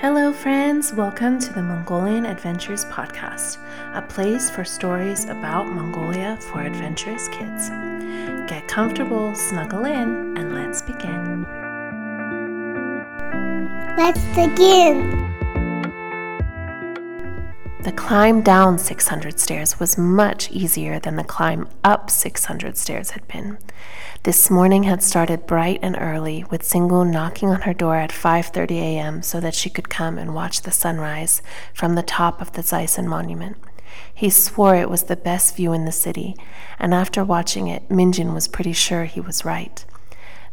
Hello, friends. Welcome to the Mongolian Adventures Podcast, a place for stories about Mongolia for adventurous kids. Get comfortable, snuggle in, and let's begin. Let's begin. The climb down 600 stairs was much easier than the climb up 600 stairs had been. This morning had started bright and early, with Singun knocking on her door at 5:30 a.m. so that she could come and watch the sunrise from the top of the Zaisan monument. He swore it was the best view in the city, and after watching it, Minjin was pretty sure he was right.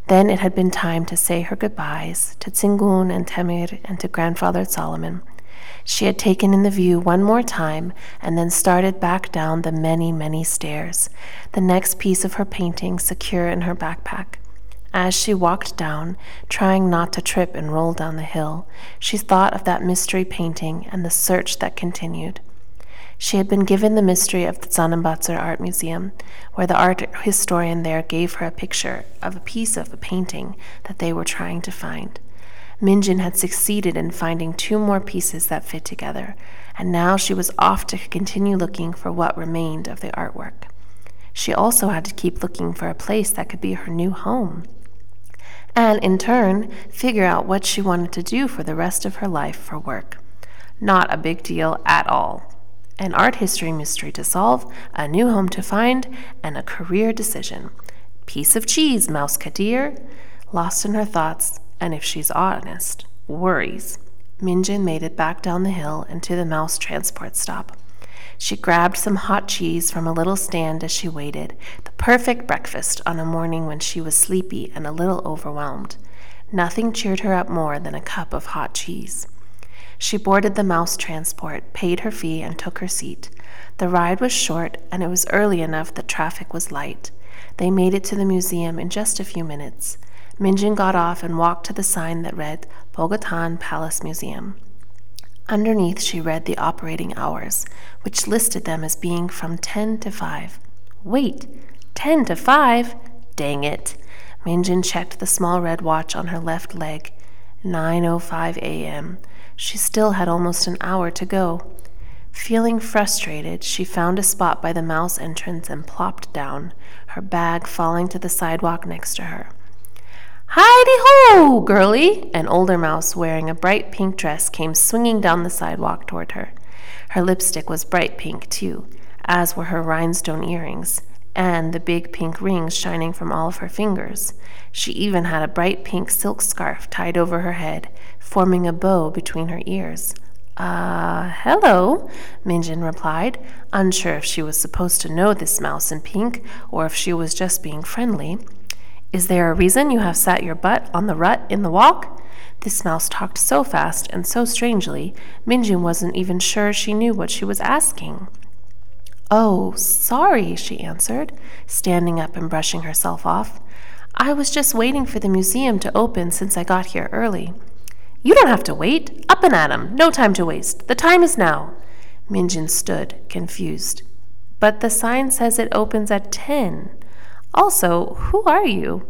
Then it had been time to say her goodbyes to Tsingun and Temir and to grandfather Solomon. She had taken in the view one more time and then started back down the many, many stairs, the next piece of her painting secure in her backpack. As she walked down, trying not to trip and roll down the hill, she thought of that mystery painting and the search that continued. She had been given the mystery of the Zanabazar Art Museum, where the art historian there gave her a picture of a piece of a painting that they were trying to find. Minjin had succeeded in finding two more pieces that fit together, and now she was off to continue looking for what remained of the artwork. She also had to keep looking for a place that could be her new home, and in turn, figure out what she wanted to do for the rest of her life for work. Not a big deal at all. An art history mystery to solve, a new home to find, and a career decision. Piece of cheese, Mouse Kadir. Lost in her thoughts, and if she's honest, worries. Minjin made it back down the hill and to the mouse transport stop. She grabbed some hot cheese from a little stand as she waited, the perfect breakfast on a morning when she was sleepy and a little overwhelmed. Nothing cheered her up more than a cup of hot cheese. She boarded the mouse transport, paid her fee, and took her seat. The ride was short, and it was early enough that traffic was light. They made it to the museum in just a few minutes. Minjin got off and walked to the sign that read Bogd Khaan Palace Museum. Underneath, she read the operating hours, which listed them as being from 10 to 5. Wait, 10 to 5? Dang it. Minjin checked the small red watch on her left leg. 9:05 a.m. She still had almost an hour to go. Feeling frustrated, she found a spot by the mouse entrance and plopped down, her bag falling to the sidewalk next to her. Heidi ho, girlie! An older mouse wearing a bright pink dress came swinging down the sidewalk toward her. Her lipstick was bright pink, too, as were her rhinestone earrings, and the big pink rings shining from all of her fingers. She even had a bright pink silk scarf tied over her head, forming a bow between her ears. Ah, uh, hello, Minjin replied, unsure if she was supposed to know this mouse in pink or if she was just being friendly. Is there a reason you have sat your butt on the rut in the walk? This mouse talked so fast and so strangely, Minjin wasn't even sure she knew what she was asking. Oh, sorry, she answered, standing up and brushing herself off. I was just waiting for the museum to open since I got here early. You don't have to wait. Up and at 'em. No time to waste. The time is now. Minjin stood, confused. But the sign says it opens at ten. Also, who are you?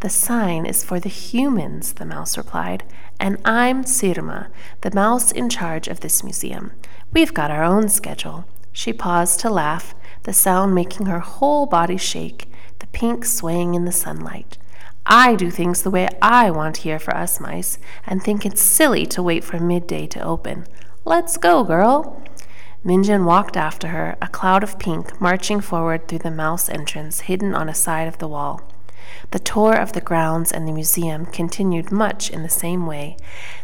The sign is for the humans, the mouse replied, and I'm Sirma, the mouse in charge of this museum. We've got our own schedule. She paused to laugh, the sound making her whole body shake, the pink swaying in the sunlight. I do things the way I want here for us mice, and think it's silly to wait for midday to open. Let's go, girl. Minjin walked after her, a cloud of pink marching forward through the mouse entrance hidden on a side of the wall. The tour of the grounds and the museum continued much in the same way,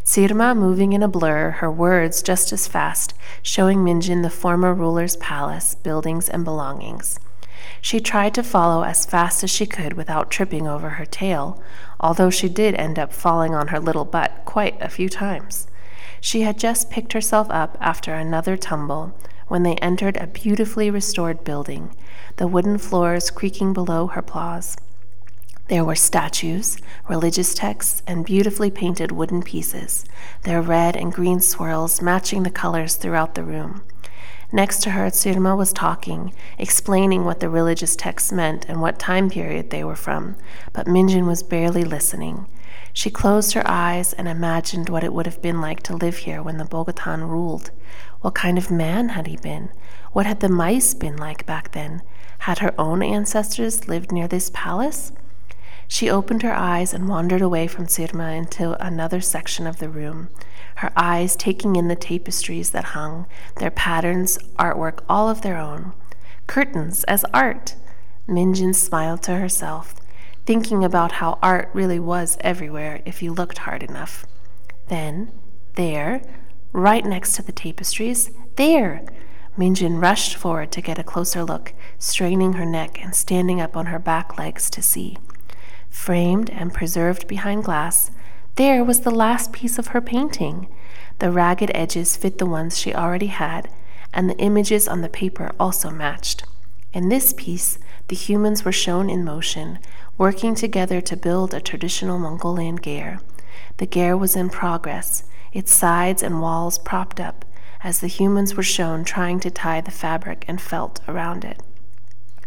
Sirma moving in a blur, her words just as fast, showing Minjin the former ruler's palace, buildings, and belongings. She tried to follow as fast as she could without tripping over her tail, although she did end up falling on her little butt quite a few times. She had just picked herself up after another tumble when they entered a beautifully restored building, the wooden floors creaking below her paws. There were statues, religious texts, and beautifully painted wooden pieces, their red and green swirls matching the colors throughout the room. Next to her, Sirma was talking, explaining what the religious texts meant and what time period they were from, but Minjin was barely listening. She closed her eyes and imagined what it would have been like to live here when the Bogd Khaan ruled. What kind of man had he been? What had the mice been like back then? Had her own ancestors lived near this palace? She opened her eyes and wandered away from Sirma into another section of the room, her eyes taking in the tapestries that hung, their patterns, artwork all of their own. Curtains as art! Minjin smiled to herself, thinking about how art really was everywhere if you looked hard enough. Then, there, right next to the tapestries, there! Minjin rushed forward to get a closer look, straining her neck and standing up on her back legs to see. Framed and preserved behind glass, there was the last piece of her painting. The ragged edges fit the ones she already had, and the images on the paper also matched. In this piece, the humans were shown in motion, working together to build a traditional Mongolian ger. The ger was in progress, its sides and walls propped up, as the humans were shown trying to tie the fabric and felt around it.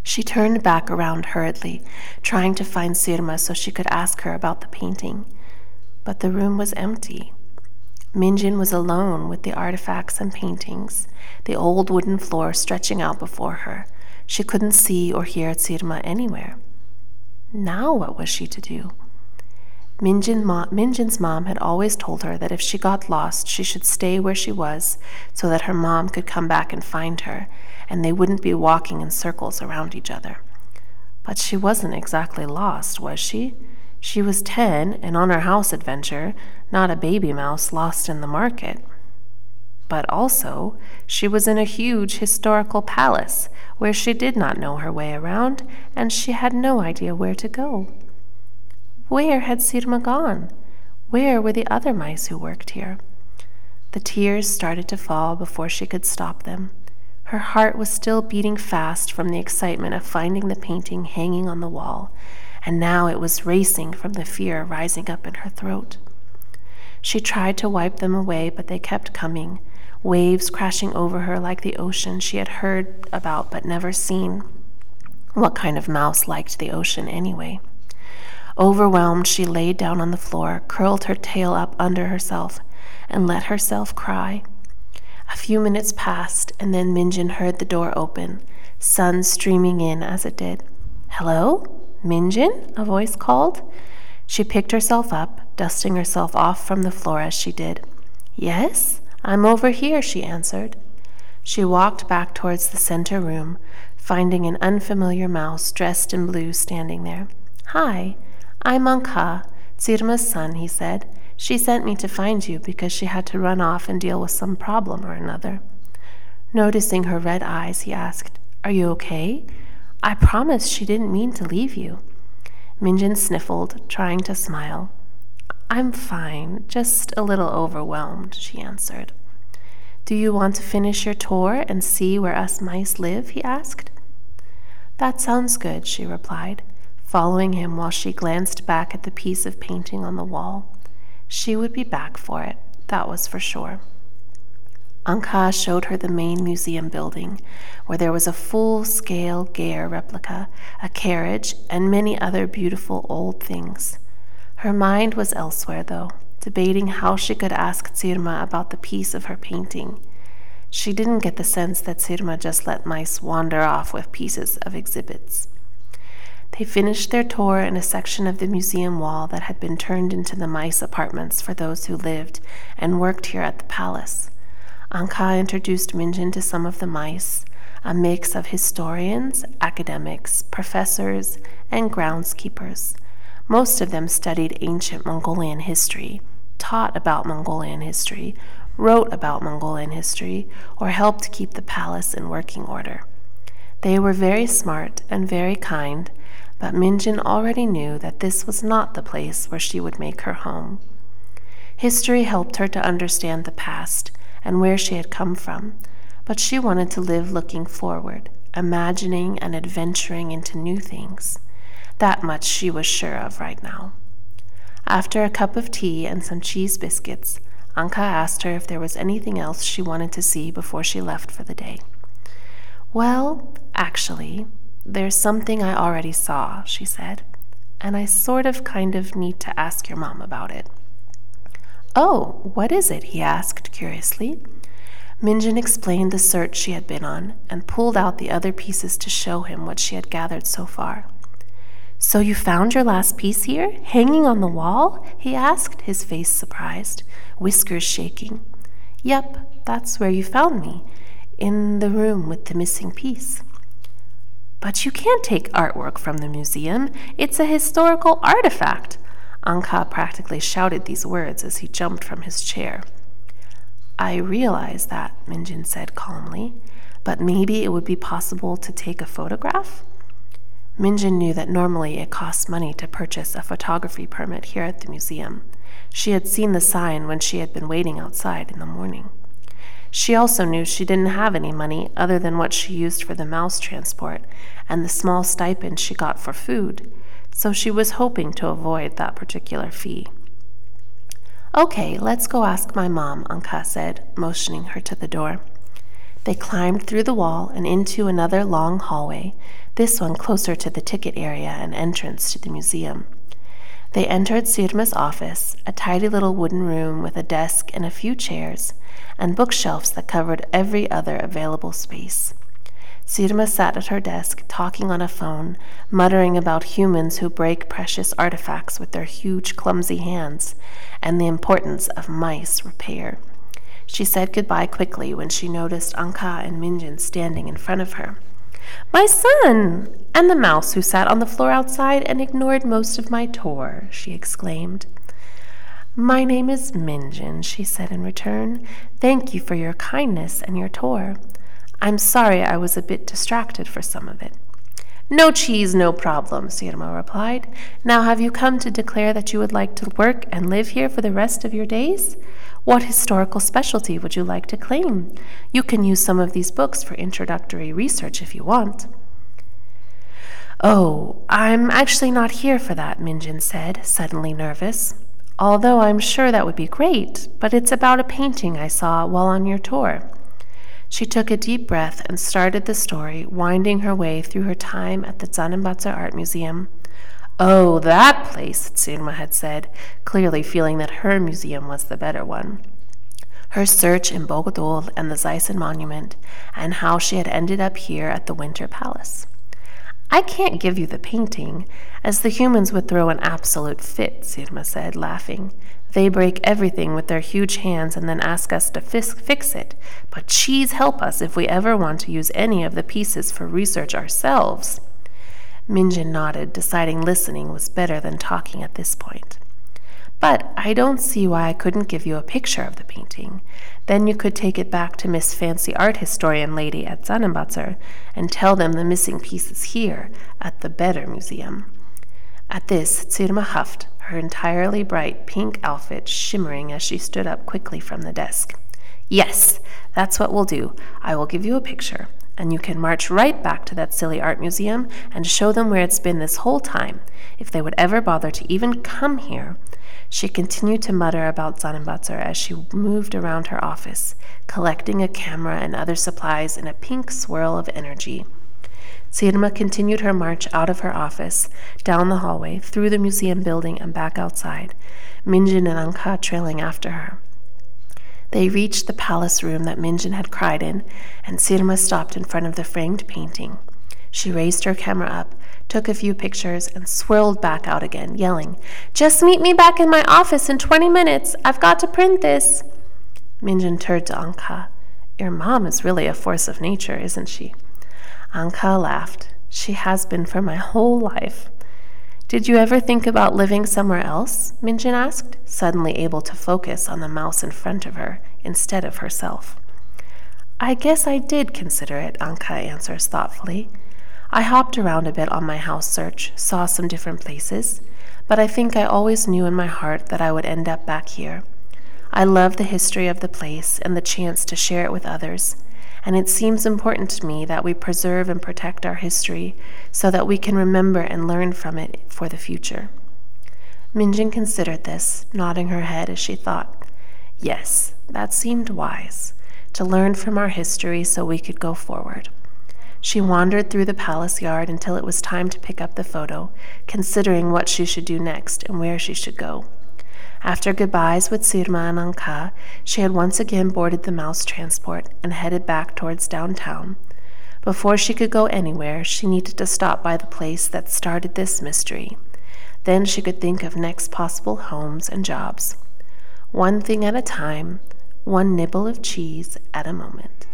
She turned back around hurriedly, trying to find Sirma so she could ask her about the painting. But the room was empty. Minjin was alone with the artifacts and paintings, the old wooden floor stretching out before her. She couldn't see or hear Sirma anywhere. Now what was she to do? Minjin mo- Minjin's mom had always told her that if she got lost, she should stay where she was so that her mom could come back and find her, and they wouldn't be walking in circles around each other. But she wasn't exactly lost, was she? She was ten and on her house adventure, not a baby mouse lost in the market. But also, she was in a huge historical palace where she did not know her way around and she had no idea where to go. Where had Sirma gone? Where were the other mice who worked here? The tears started to fall before she could stop them. Her heart was still beating fast from the excitement of finding the painting hanging on the wall, and now it was racing from the fear rising up in her throat. She tried to wipe them away, but they kept coming, waves crashing over her like the ocean she had heard about but never seen. What kind of mouse liked the ocean anyway? Overwhelmed, she laid down on the floor, curled her tail up under herself, and let herself cry. A few minutes passed, and then Minjin heard the door open, sun streaming in as it did. Hello? Minjin? a voice called. She picked herself up, dusting herself off from the floor as she did. Yes, I'm over here, she answered. She walked back towards the center room, finding an unfamiliar mouse dressed in blue standing there. Hi, I'm Anka, Sirma's son, he said. She sent me to find you because she had to run off and deal with some problem or another. Noticing her red eyes, he asked, Are you okay? I promise she didn't mean to leave you. Minjin sniffled, trying to smile. I'm fine, just a little overwhelmed, she answered. Do you want to finish your tour and see where us mice live? he asked. That sounds good, she replied, following him while she glanced back at the piece of painting on the wall. She would be back for it, that was for sure. Anka showed her the main museum building, where there was a full scale ger replica, a carriage, and many other beautiful old things. Her mind was elsewhere, though, debating how she could ask Tsirma about the piece of her painting. She didn't get the sense that Tsirma just let mice wander off with pieces of exhibits. They finished their tour in a section of the museum wall that had been turned into the mice apartments for those who lived and worked here at the palace. Anka introduced Minjin to some of the mice, a mix of historians, academics, professors, and groundskeepers. Most of them studied ancient Mongolian history, taught about Mongolian history, wrote about Mongolian history, or helped keep the palace in working order. They were very smart and very kind, but Minjin already knew that this was not the place where she would make her home. History helped her to understand the past and where she had come from, but she wanted to live looking forward, imagining and adventuring into new things. That much she was sure of right now. After a cup of tea and some cheese biscuits, Anka asked her if there was anything else she wanted to see before she left for the day. Well, actually, there's something I already saw, she said, and I sort of kind of need to ask your mom about it. Oh, what is it? he asked curiously. Minjin explained the search she had been on and pulled out the other pieces to show him what she had gathered so far. So you found your last piece here, hanging on the wall? he asked, his face surprised, whiskers shaking. Yep, that's where you found me, in the room with the missing piece. But you can't take artwork from the museum. It's a historical artifact. Anka practically shouted these words as he jumped from his chair. I realize that, Minjin said calmly, but maybe it would be possible to take a photograph? Minjin knew that normally it costs money to purchase a photography permit here at the museum. She had seen the sign when she had been waiting outside in the morning. She also knew she didn't have any money other than what she used for the mouse transport and the small stipend she got for food, so she was hoping to avoid that particular fee. Okay, let's go ask my mom, Anka said, motioning her to the door. They climbed through the wall and into another long hallway, this one closer to the ticket area and entrance to the museum. They entered Sirma's office, a tidy little wooden room with a desk and a few chairs, and bookshelves that covered every other available space. Sirma sat at her desk, talking on a phone, muttering about humans who break precious artifacts with their huge, clumsy hands, and the importance of mice repair. She said goodbye quickly when she noticed Anka and Minjin standing in front of her. My son! And the mouse who sat on the floor outside and ignored most of my tour, she exclaimed. My name is Minjin, she said in return. Thank you for your kindness and your tour. I'm sorry I was a bit distracted for some of it. No cheese, no problem, Sirma replied. Now have you come to declare that you would like to work and live here for the rest of your days? What historical specialty would you like to claim? You can use some of these books for introductory research if you want. Oh, I'm actually not here for that, Minjin said, suddenly nervous. Although I'm sure that would be great, but it's about a painting I saw while on your tour. She took a deep breath and started the story, winding her way through her time at the Zanabazar Art Museum. Oh, that place, Tsurma had said, clearly feeling that her museum was the better one. Her search in Bogodol and the Zaisan Monument, and how she had ended up here at the Winter Palace. I can't give you the painting, as the humans would throw an absolute fit, Sirma said, laughing. They break everything with their huge hands and then ask us to fix it. But cheese help us if we ever want to use any of the pieces for research ourselves. Minjin nodded, deciding listening was better than talking at this point. But I don't see why I couldn't give you a picture of the painting. Then you could take it back to Miss Fancy Art Historian Lady at Zanabazar and tell them the missing piece is here at the Better Museum. At this, Tsurma huffed, her entirely bright pink outfit shimmering as she stood up quickly from the desk. Yes, that's what we'll do. I will give you a picture, and you can march right back to that silly art museum and show them where it's been this whole time, if they would ever bother to even come here. She continued to mutter about Zanabazar as she moved around her office, collecting a camera and other supplies in a pink swirl of energy. Sirma continued her march out of her office, down the hallway, through the museum building, and back outside, Minjin and Anka trailing after her. They reached the palace room that Minjin had cried in, and Sirma stopped in front of the framed painting. She raised her camera up, took a few pictures, and swirled back out again, yelling, Just meet me back in my office in 20 minutes. I've got to print this. Minjin turned to Anka. Your mom is really a force of nature, isn't she? Anka laughed. She has been for my whole life. Did you ever think about living somewhere else? Minjin asked, suddenly able to focus on the mouse in front of her instead of herself. I guess I did consider it, Anka answers thoughtfully. I hopped around a bit on my house search, saw some different places, but I think I always knew in my heart that I would end up back here. I love the history of the place and the chance to share it with others, and it seems important to me that we preserve and protect our history so that we can remember and learn from it for the future. Minjin considered this, nodding her head as she thought, Yes, that seemed wise, to learn from our history so we could go forward. She wandered through the palace yard until it was time to pick up the photo, considering what she should do next and where she should go. After goodbyes with Sirma and Anka, she had once again boarded the mouse transport and headed back towards downtown. Before she could go anywhere, she needed to stop by the place that started this mystery. Then she could think of next possible homes and jobs. One thing at a time, one nibble of cheese at a moment.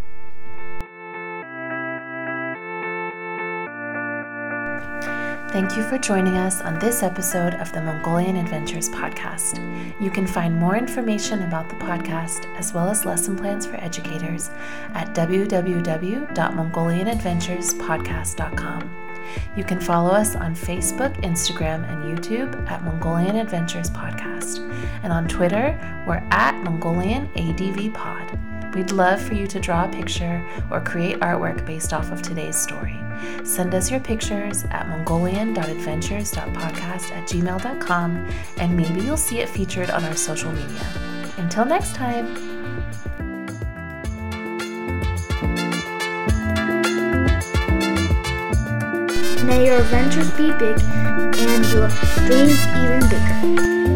Thank you for joining us on this episode of the Mongolian Adventures podcast. You can find more information about the podcast as well as lesson plans for educators at www.mongolianadventurespodcast.com. You can follow us on Facebook, Instagram, and YouTube at Mongolian Adventures Podcast. And on Twitter, we're at Mongolian ADV Pod. We'd love for you to draw a picture or create artwork based off of today's story. Send us your pictures at mongolian.adventures.podcast at gmail.com and maybe you'll see it featured on our social media. Until next time. May your adventures be big and your dreams even bigger.